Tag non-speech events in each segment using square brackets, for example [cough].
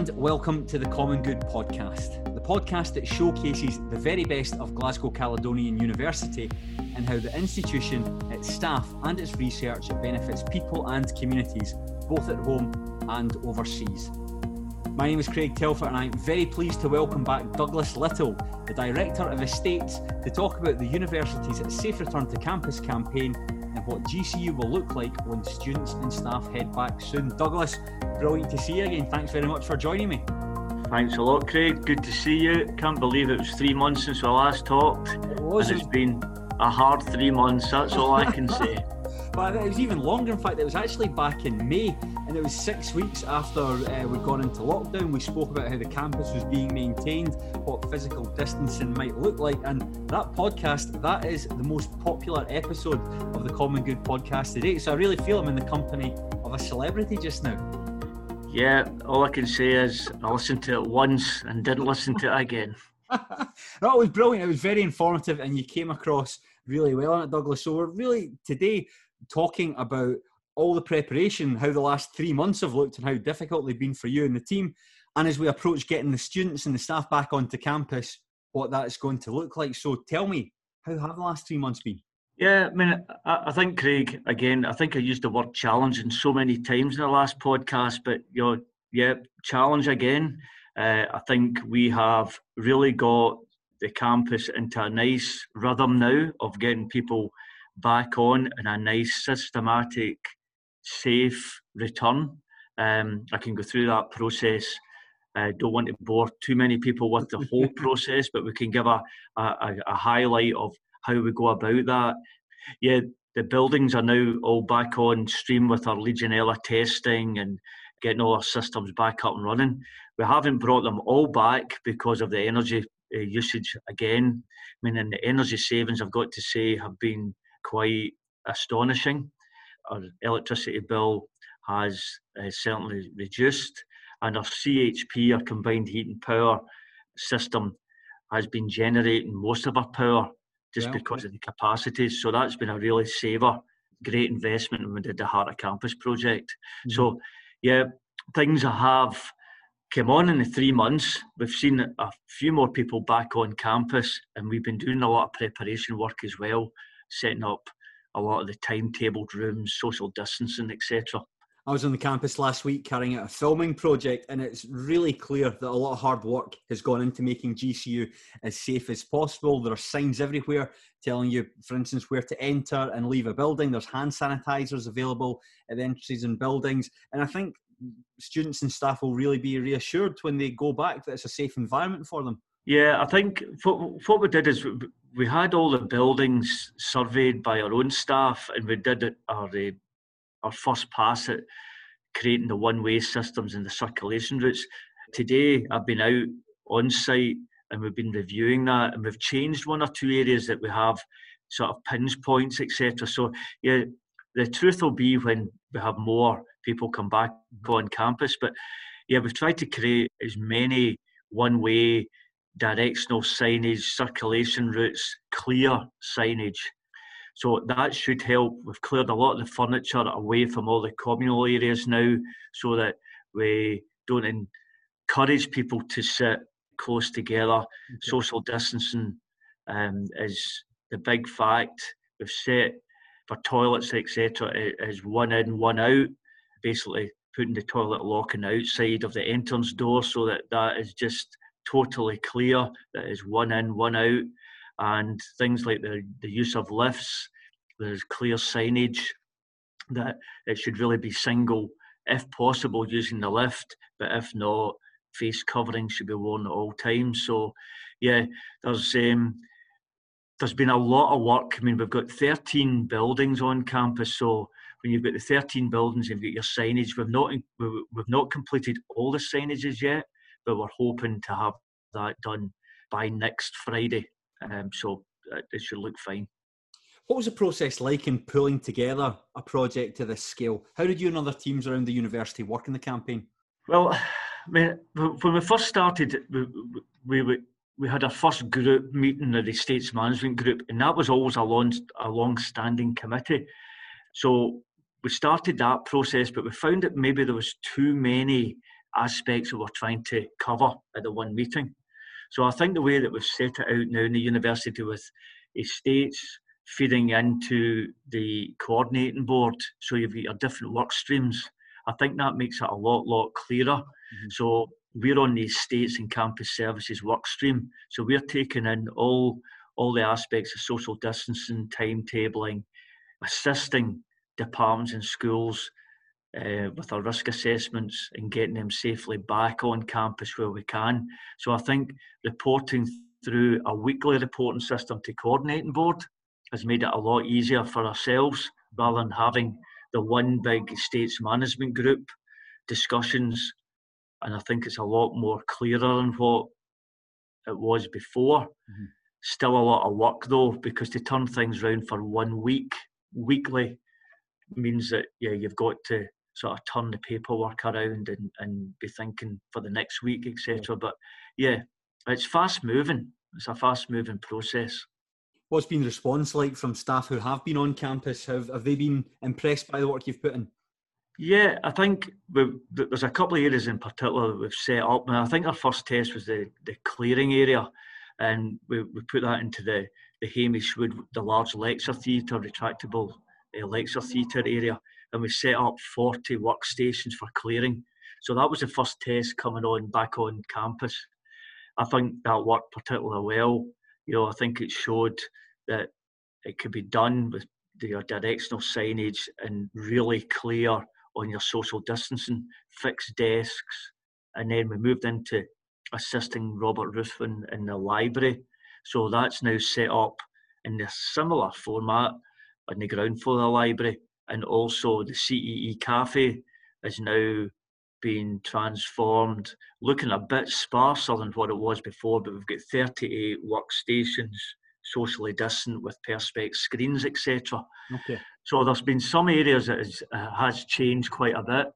and welcome to the Common Good podcast, the podcast that showcases the very best of Glasgow Caledonian University and how the institution, its staff, and its research benefits people and communities, both at home and overseas. My name is Craig Telford, and I'm very pleased to welcome back Douglas Little, the Director of Estates, to talk about the university's Safe Return to Campus campaign and what GCU will look like when students and staff head back soon. Douglas, brilliant to see you again. Thanks very much for joining me. Thanks a lot, Craig. Good to see you. Can't believe it was three months since we last talked. It was. And it's been a hard three months, that's all I can say. [laughs] But it was even longer. In fact, it was actually back in May, and it was six weeks after uh, we'd gone into lockdown. We spoke about how the campus was being maintained, what physical distancing might look like, and that podcast that is the most popular episode of the Common Good podcast today. So I really feel I'm in the company of a celebrity just now. Yeah, all I can say is I listened to it once and didn't listen to it again. [laughs] no, it was brilliant. It was very informative, and you came across really well on it, Douglas. So we're really today talking about all the preparation, how the last three months have looked, and how difficult they've been for you and the team. And as we approach getting the students and the staff back onto campus, what that's going to look like. So tell me, how have the last three months been? Yeah, I mean, I, think Craig again. I think I used the word challenge in so many times in the last podcast, but you yeah, challenge again. Uh, I think we have really got the campus into a nice rhythm now of getting people back on in a nice, systematic, safe return. Um, I can go through that process. I don't want to bore too many people with the whole [laughs] process, but we can give a, a, a highlight of how we go about that. Yeah, the buildings are now all back on stream with our Legionella testing and getting all our systems back up and running. We haven't brought them all back because of the energy uh, usage again. I mean, and the energy savings, I've got to say, have been quite astonishing. Our electricity bill has uh, certainly reduced, and our CHP, our combined heat and power system, has been generating most of our power just yeah, because of the capacities. So that's been a really saver, great investment when we did the Heart of Campus project. Mm-hmm. So, yeah, things have come on in the three months. We've seen a few more people back on campus, and we've been doing a lot of preparation work as well, setting up a lot of the timetabled rooms, social distancing, etc. I was on the campus last week carrying out a filming project, and it's really clear that a lot of hard work has gone into making GCU as safe as possible. There are signs everywhere telling you, for instance, where to enter and leave a building. There's hand sanitizers available at the entrances and buildings. And I think students and staff will really be reassured when they go back that it's a safe environment for them. Yeah, I think what, what we did is we had all the buildings surveyed by our own staff, and we did our uh, our first pass at creating the one-way systems and the circulation routes. Today, I've been out on site and we've been reviewing that, and we've changed one or two areas that we have sort of pinch points, etc. So, yeah, the truth will be when we have more people come back on campus. But yeah, we've tried to create as many one way directional signage, circulation routes, clear signage. So that should help. We've cleared a lot of the furniture away from all the communal areas now so that we don't encourage people to sit close together. Okay. Social distancing um, is the big fact. We've set for toilets, etc., is one in, one out. Basically, putting the toilet lock on the outside of the entrance door so that that is just totally clear. That is one in, one out, and things like the the use of lifts. There's clear signage that it should really be single, if possible, using the lift, but if not, face covering should be worn at all times. So, yeah, there's um, there's been a lot of work. I mean, we've got 13 buildings on campus, so when you've got the 13 buildings, you've got your signage. We've not we've not completed all the signages yet, but we're hoping to have that done by next Friday. Um, so uh, it should look fine. What was the process like in pulling together a project to this scale? How did you and other teams around the university work in the campaign? Well, I mean, when we first started, we, we, we had our first group meeting of the Estates Management Group, and that was always a long, a long-standing committee. So we started that process, but we found that maybe there was too many aspects that we're trying to cover at the one meeting. So I think the way that we've set it out now in the university with estates feeding into the coordinating board, so you've got your different work streams. I think that makes it a lot, lot clearer. Mm-hmm. So we're on the estates and campus services work stream. So we're taking in all all the aspects of social distancing, timetabling, assisting departments and schools uh, with our risk assessments and getting them safely back on campus where we can. So I think reporting through a weekly reporting system to coordinating board has made it a lot easier for ourselves rather than having the one big estates management group discussions. And I think it's a lot more clearer than what it was before. Mm-hmm. Still a lot of work though, because to turn things around for one week, weekly, means that yeah, you've got to sort of turn the paperwork around and, and be thinking for the next week, etc. But yeah, it's fast moving. It's a fast moving process. What's been the response like from staff who have been on campus? Have, have they been impressed by the work you've put in? Yeah, I think there's a couple of areas in particular that we've set up. And I think our first test was the, the clearing area, and we, we put that into the, the Hamish Wood, the large lecture theatre, retractable uh, lecture theatre area and we set up 40 workstations for clearing. So that was the first test coming on back on campus. I think that worked particularly well. You know, I think it showed that it could be done with your directional signage and really clear on your social distancing, fixed desks, and then we moved into assisting Robert Ruthven in the library. So that's now set up in a similar format on the ground floor of the library and also the CEE Cafe is now being transformed, looking a bit sparser than what it was before, but we've got 38 workstations, socially distant with perspex screens, etc. Okay. So there's been some areas that has, uh, has changed quite a bit.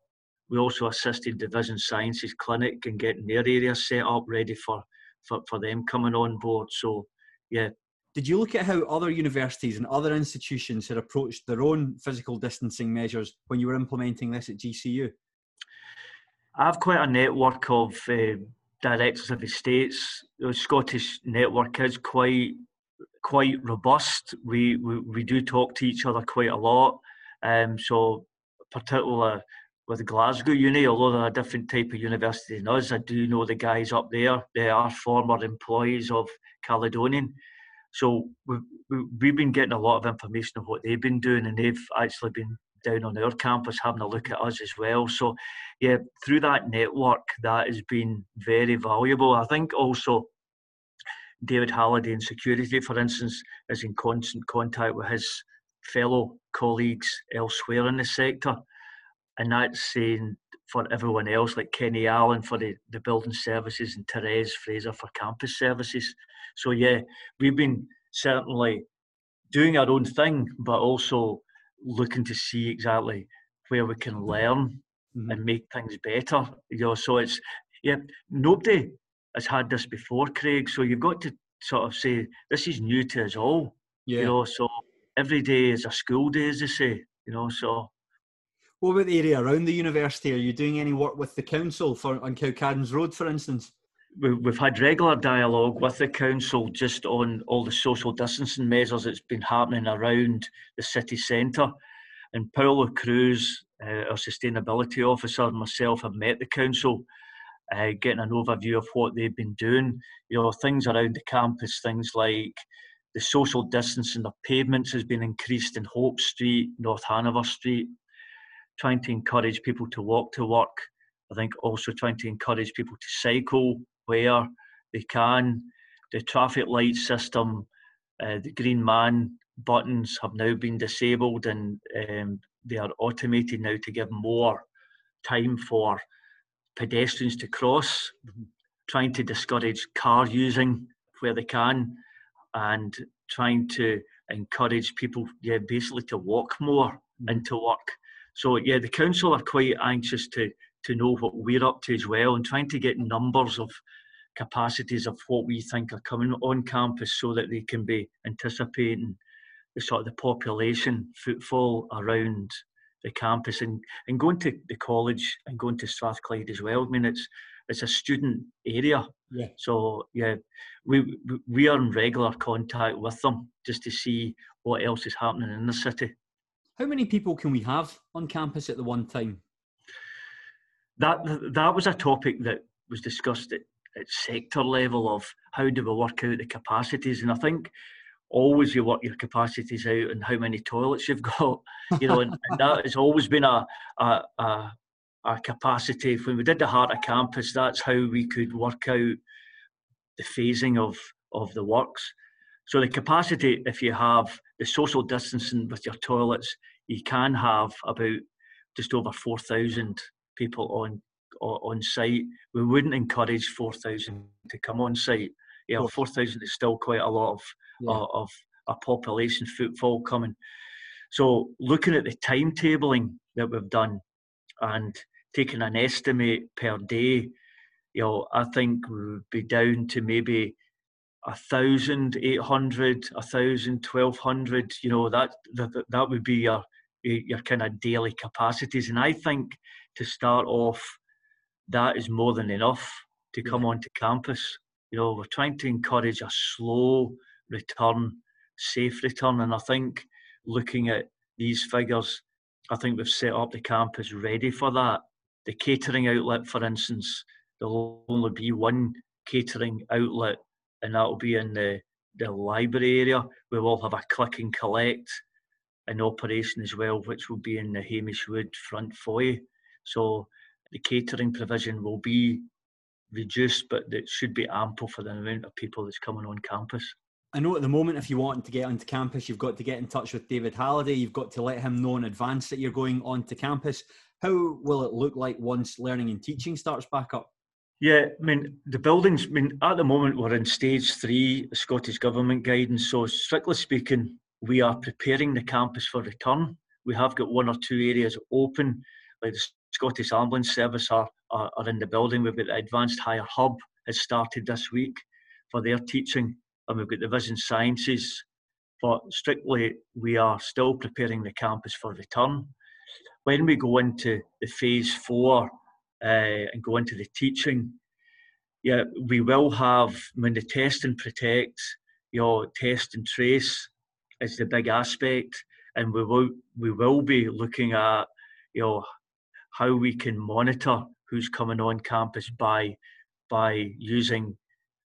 We also assisted Division Sciences Clinic in getting their area set up, ready for, for, for them coming on board. So, yeah, did you look at how other universities and other institutions had approached their own physical distancing measures when you were implementing this at GCU? I have quite a network of uh, directors of estates. The Scottish network is quite quite robust. We, we we do talk to each other quite a lot. Um, so particularly with Glasgow Uni, although they're a different type of university than us, I do know the guys up there. They are former employees of Caledonian. So we've, we've been getting a lot of information of what they've been doing, and they've actually been down on our campus having a look at us as well. So, yeah, through that network, that has been very valuable. I think also David Halliday in security, for instance, is in constant contact with his fellow colleagues elsewhere in the sector. And that's saying for everyone else, like Kenny Allen for the, the building services and Therese Fraser for campus services. So yeah, we've been certainly doing our own thing, but also looking to see exactly where we can learn mm-hmm. and make things better. You know, so it's yeah, nobody has had this before, Craig. So you've got to sort of say this is new to us all. Yeah. You know, so every day is a school day, as they say. You know, so. What about the area around the university? Are you doing any work with the council for on Cowcaddens Road, for instance? We've had regular dialogue with the council just on all the social distancing measures that's been happening around the city centre. And Paulo Cruz, uh, our sustainability officer, and myself have met the council, uh, getting an overview of what they've been doing. You know, things around the campus, things like the social distancing of pavements has been increased in Hope Street, North Hanover Street, trying to encourage people to walk to work. I think also trying to encourage people to cycle where they can. The traffic light system, uh, the green man buttons have now been disabled and um, they are automated now to give more time for pedestrians to cross, trying to discourage car using where they can, and trying to encourage people, yeah, basically to walk more mm-hmm. into work. So yeah, the council are quite anxious to to know what we're up to as well and trying to get numbers of capacities of what we think are coming on campus so that they can be anticipating the sort of the population footfall around the campus and, and going to the college and going to Strathclyde as well. I mean, it's it's a student area. Yeah. So yeah, we we are in regular contact with them just to see what else is happening in the city. How many people can we have on campus at the one time? That that was a topic that was discussed at, at sector level of how do we work out the capacities, and I think always you work your capacities out and how many toilets you've [laughs] got, you know, and, and that has always been a, a, a our capacity. When we did the Heart of Campus, that's how we could work out the phasing of, of the works. So the capacity, if you have the social distancing with your toilets, you can have about just over 4,000 people on, on site. We wouldn't encourage 4,000 to come on site. Yeah, 4,000 is still quite a lot of, yeah. of, of a population footfall coming. So looking at the timetabling that we've done and taking an estimate per day, you know, I think we would be down to maybe a thousand, eight hundred, a thousand, twelve hundred. You know, that that that would be your your kind of daily capacities. And I think to start off, that is more than enough to come onto campus. You know, we're trying to encourage a slow return, safe return, and I think looking at these figures, I think we've set up the campus ready for that the catering outlet, for instance, there'll only be one catering outlet, and that'll be in the, the library area. We will have a click and collect in operation as well, which will be in the Hamish Wood front foyer. So the catering provision will be reduced, but it should be ample for the amount of people that's coming on campus. I know at the moment, if you want to get onto campus, you've got to get in touch with David Halliday. You've got to let him know in advance that you're going onto campus. How will it look like once learning and teaching starts back up? Yeah, I mean, the buildings, I mean, at the moment we're in stage three, Scottish Government guidance. So, strictly speaking, we are preparing the campus for return. We have got one or two areas open, like the Scottish Ambulance Service are, are, are in the building. We've got the Advanced Higher Hub has started this week for their teaching, and we've got the Vision Sciences. But strictly, we are still preparing the campus for return when we go into the phase four uh, and go into the teaching, yeah, we will have when the test and protect, you know, test and trace is the big aspect, and we will we will be looking at you know how we can monitor who's coming on campus by by using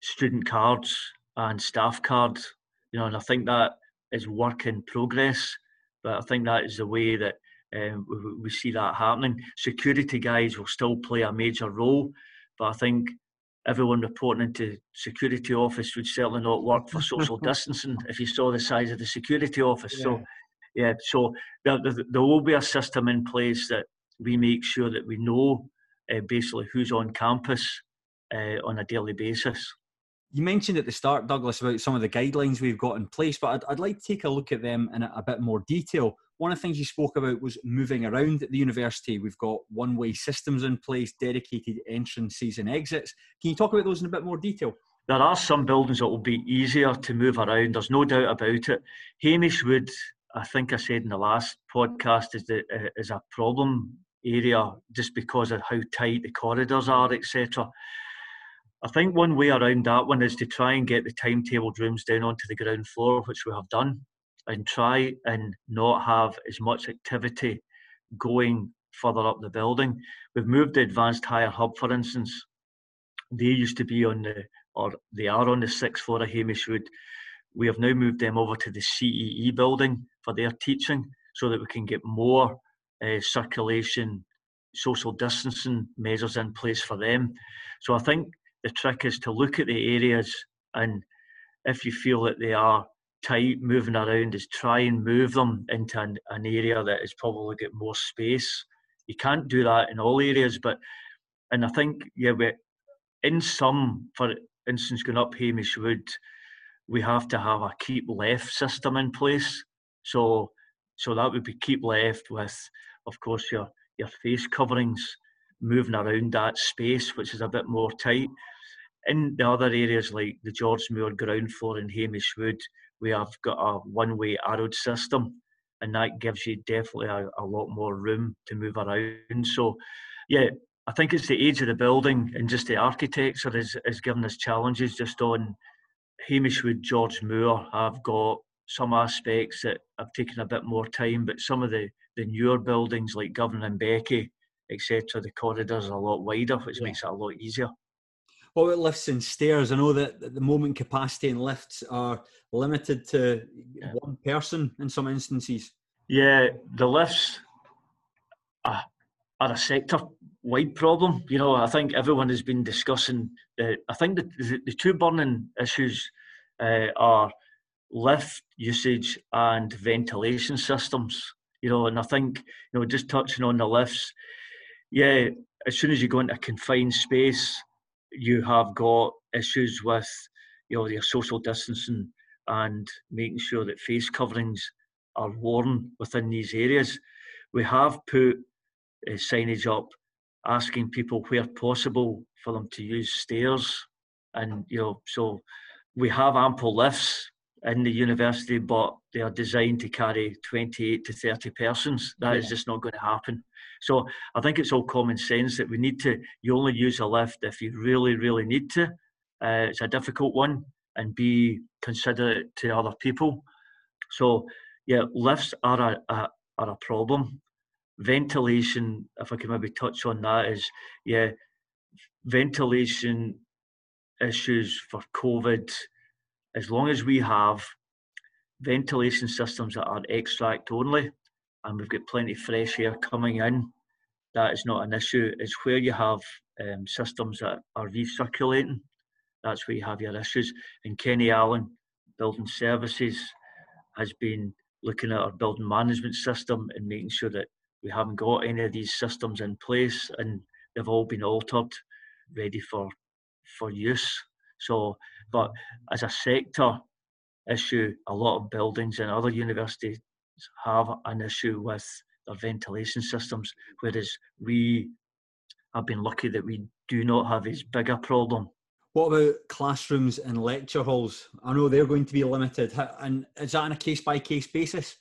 student cards and staff cards. You know, and I think that is work in progress. But I think that is the way that um, we, we, see that happening. Security guys will still play a major role, but I think everyone reporting into security office would certainly not work for social [laughs] distancing if you saw the size of the security office. Yeah. So, yeah, so there, there, there, will be a system in place that we make sure that we know uh, basically who's on campus uh, on a daily basis. You mentioned at the start, Douglas, about some of the guidelines we've got in place, but I'd, I'd like to take a look at them in a, a bit more detail one of the things you spoke about was moving around at the university. We've got one way systems in place, dedicated entrances and exits. Can you talk about those in a bit more detail? There are some buildings that will be easier to move around, there's no doubt about it. Hamish Wood, I think I said in the last podcast, is, the, uh, is a problem area just because of how tight the corridors are, etc. I think one way around that one is to try and get the timetabled rooms down onto the ground floor, which we have done and try and not have as much activity going further up the building. We've moved the advanced higher hub, for instance. They used to be on the, or they are on the sixth floor of Hamish Wood. We have now moved them over to the CEE building for their teaching so that we can get more uh, circulation, social distancing measures in place for them. So I think the trick is to look at the areas and if you feel that they are tight moving around is try and move them into an, an area that is probably got more space. You can't do that in all areas, but and I think yeah, we in some, for instance, going up Hamish Wood, we have to have a keep left system in place. So so that would be keep left with, of course, your your face coverings moving around that space, which is a bit more tight. In the other areas like the George Moore ground floor in Hamish Wood, we have got a one-way arrowed system. and that gives you definitely a, a lot more room to move around. So, yeah, I think it's the age of the building and just the architecture is, is giving us challenges just on Hamish Wood, George Moore have got some aspects that have taken a bit more time, but some of the, the newer buildings like Govan Mbeki, etc., the corridors are a lot wider, which yeah. makes it a lot easier. What about lifts and stairs? I know that at the moment capacity in lifts are limited to yeah. one person in some instances. Yeah, the lifts are, are a sector wide problem. You know, I think everyone has been discussing. Uh, I think the, the, the two burning issues uh, are lift usage and ventilation systems. You know, and I think you know just touching on the lifts. Yeah, as soon as you go into a confined space, you have got issues with you know your social distancing and making sure that face coverings are worn within these areas. We have put uh, signage up asking people where possible for them to use stairs, and you know, so we have ample lifts in the university, but they are designed to carry 28 to 30 persons. That yeah. is just not going to happen. So I think it's all common sense that we need to, you only use a lift if you really, really need to. Uh, it's a difficult one and be considerate to other people. So yeah, lifts are a, a, are a problem. Ventilation, if I can maybe touch on that, is yeah, ventilation issues for COVID as long as we have ventilation systems that are extract only and we've got plenty of fresh air coming in, that is not an issue. It's where you have um, systems that are recirculating, that's where you have your issues. And Kenny Allen, Building Services, has been looking at our building management system and making sure that we haven't got any of these systems in place and they've all been altered, ready for for use. So, but as a sector issue, a lot of buildings and other universities have an issue with their ventilation systems, whereas we have been lucky that we do not have as big a problem. What about classrooms and lecture halls? I know they're going to be limited, and is that on a case by case basis?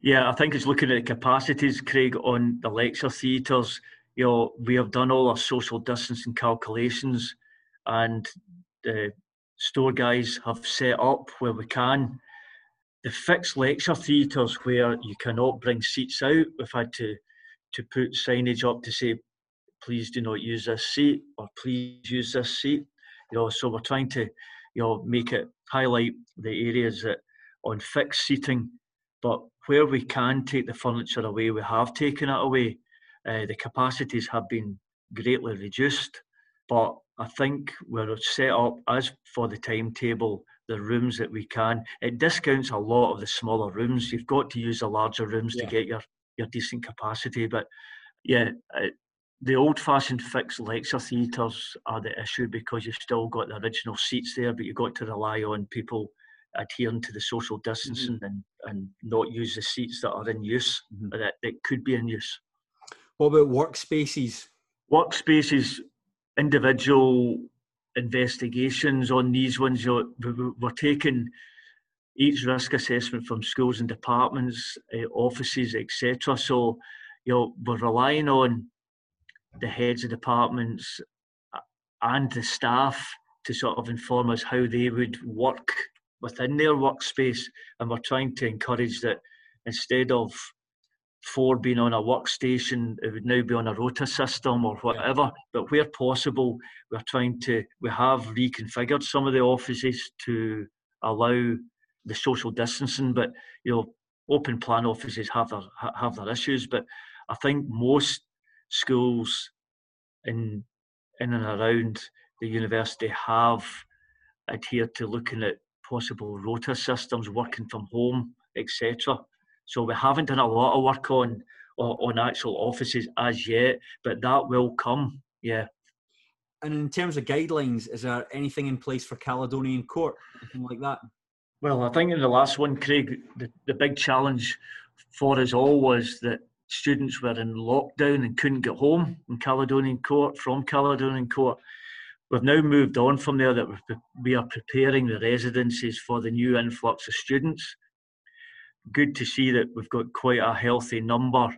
Yeah, I think it's looking at the capacities, Craig, on the lecture theatres. You know, we have done all our social distancing calculations and the store guys have set up where we can. The fixed lecture theatres where you cannot bring seats out, we've had to to put signage up to say, please do not use this seat or please use this seat. You know, so we're trying to, you know, make it highlight the areas that on fixed seating, but where we can take the furniture away, we have taken it away. Uh, the capacities have been greatly reduced, but I think we're set up as for the timetable, the rooms that we can. It discounts a lot of the smaller rooms. You've got to use the larger rooms yeah. to get your, your decent capacity. But yeah, uh, the old fashioned fixed lecture theatres are the issue because you've still got the original seats there, but you've got to rely on people adhering to the social distancing mm-hmm. and, and not use the seats that are in use, mm-hmm. that, that could be in use. What about workspaces? Workspaces, individual investigations on these ones. We're taking each risk assessment from schools and departments, uh, offices, etc. So, you know, we're relying on the heads of departments and the staff to sort of inform us how they would work within their workspace, and we're trying to encourage that instead of for being on a workstation, it would now be on a rota system or whatever. But where possible, we're trying to, we have reconfigured some of the offices to allow the social distancing. But, you know, open plan offices have their, have their issues. But I think most schools in, in and around the university have adhered to looking at possible rota systems, working from home, etc. So we haven't done a lot of work on on actual offices as yet, but that will come. Yeah. And in terms of guidelines, is there anything in place for Caledonian Court, anything like that? Well, I think in the last one, Craig, the, the big challenge for us all was that students were in lockdown and couldn't get home in Caledonian Court from Caledonian Court. We've now moved on from there that we are preparing the residences for the new influx of students good to see that we've got quite a healthy number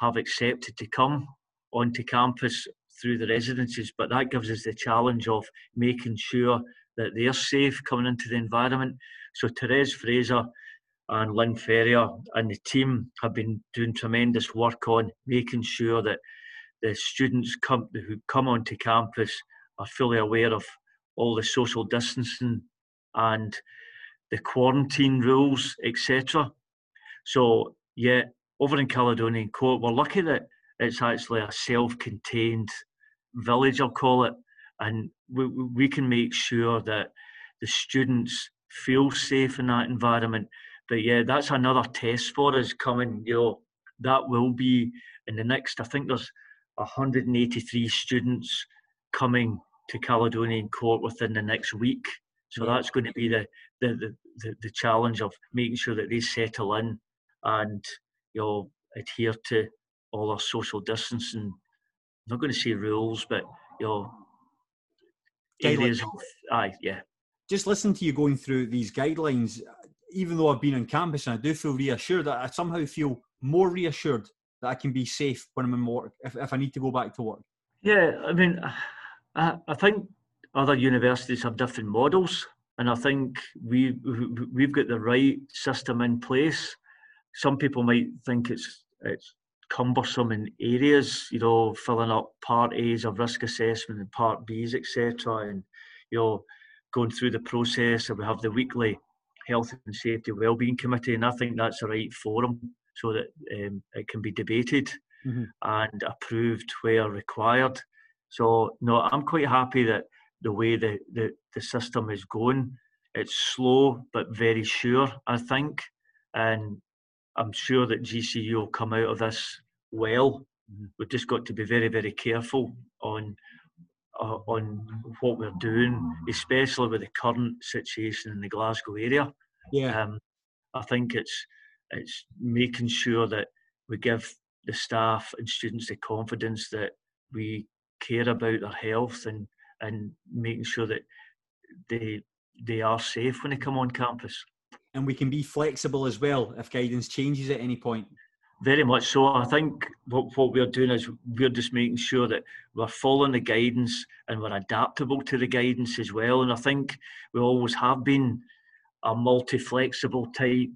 have accepted to come onto campus through the residences, but that gives us the challenge of making sure that they're safe coming into the environment. So Therese Fraser and Lynn Ferrier and the team have been doing tremendous work on making sure that the students come, who come onto campus are fully aware of all the social distancing and the quarantine rules, etc. So, yeah, over in Caledonian Court, we're lucky that it's actually a self-contained village, I'll call it, and we, we can make sure that the students feel safe in that environment. But yeah, that's another test for us coming. You know, that will be in the next. I think there's 183 students coming to Caledonian Court within the next week. So that's going to be the the, the, the challenge of making sure that they settle in and you know adhere to all our social distancing. I'm not going to say rules, but you know areas of aye, yeah. Just listen to you going through these guidelines. Even though I've been on campus and I do feel reassured, that I somehow feel more reassured that I can be safe when I'm in work if, if I need to go back to work. Yeah, I mean, I, I think other universities have different models, and I think we we've got the right system in place. Some people might think it's it's cumbersome in areas, you know, filling up part A's of risk assessment and part B's, etc. And you know, going through the process, and we have the weekly health and safety wellbeing committee, and I think that's the right forum so that um, it can be debated mm-hmm. and approved where required. So no, I'm quite happy that the way the, the, the system is going, it's slow but very sure, I think. And I'm sure that GCU will come out of this well. Mm-hmm. We've just got to be very, very careful on uh, on what we're doing, especially with the current situation in the Glasgow area. Yeah, um, I think it's it's making sure that we give the staff and students the confidence that we care about their health and and making sure that they they are safe when they come on campus. And we can be flexible as well if guidance changes at any point. Very much so. I think what, what we're doing is we're just making sure that we're following the guidance and we're adaptable to the guidance as well. And I think we always have been a multi flexible type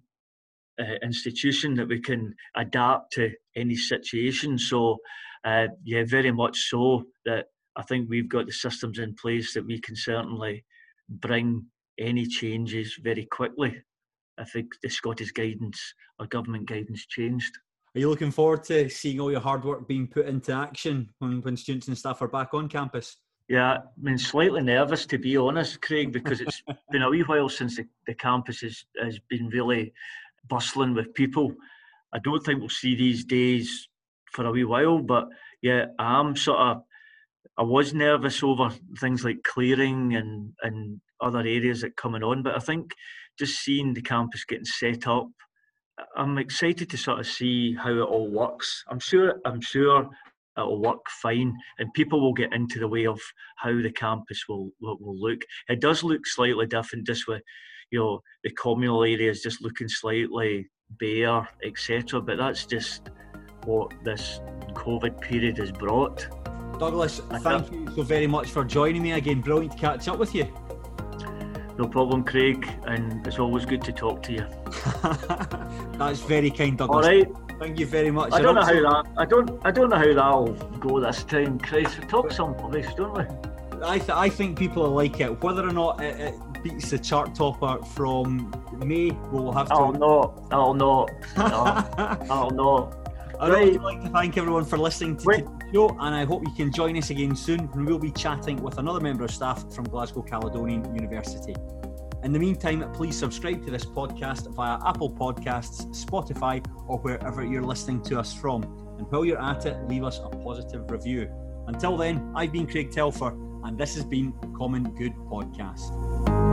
uh, institution that we can adapt to any situation. So, uh, yeah, very much so that I think we've got the systems in place that we can certainly bring any changes very quickly. I think the Scottish guidance or government guidance changed. Are you looking forward to seeing all your hard work being put into action when, when students and staff are back on campus? Yeah, I mean, slightly nervous to be honest, Craig, because it's [laughs] been a wee while since the, the campus has, has been really bustling with people. I don't think we'll see these days for a wee while, but yeah, I'm sort of. I was nervous over things like clearing and and other areas that coming on, but I think just seeing the campus getting set up, I'm excited to sort of see how it all works. I'm sure I'm sure it'll work fine, and people will get into the way of how the campus will will, will look. It does look slightly different just with you know the communal areas just looking slightly bare, etc. But that's just what this COVID period has brought. Douglas, thank you so very much for joining me again. Brilliant to catch up with you. No problem, Craig, and it's always good to talk to you. [laughs] That's very kind, Douglas. All right. Thank you very much. I don't know how that. I don't. I don't know how that'll go this time, Chris. We talk some police, don't we? I, th- I think people will like it. Whether or not it, it beats the chart topper from May, we'll have to. Oh no! Oh no! oh no! I'll not. I'd [laughs] right. like to thank everyone for listening to the and I hope you can join us again soon when we'll be chatting with another member of staff from Glasgow Caledonian University. In the meantime, please subscribe to this podcast via Apple Podcasts, Spotify, or wherever you're listening to us from. And while you're at it, leave us a positive review. Until then, I've been Craig Telfer, and this has been Common Good Podcast.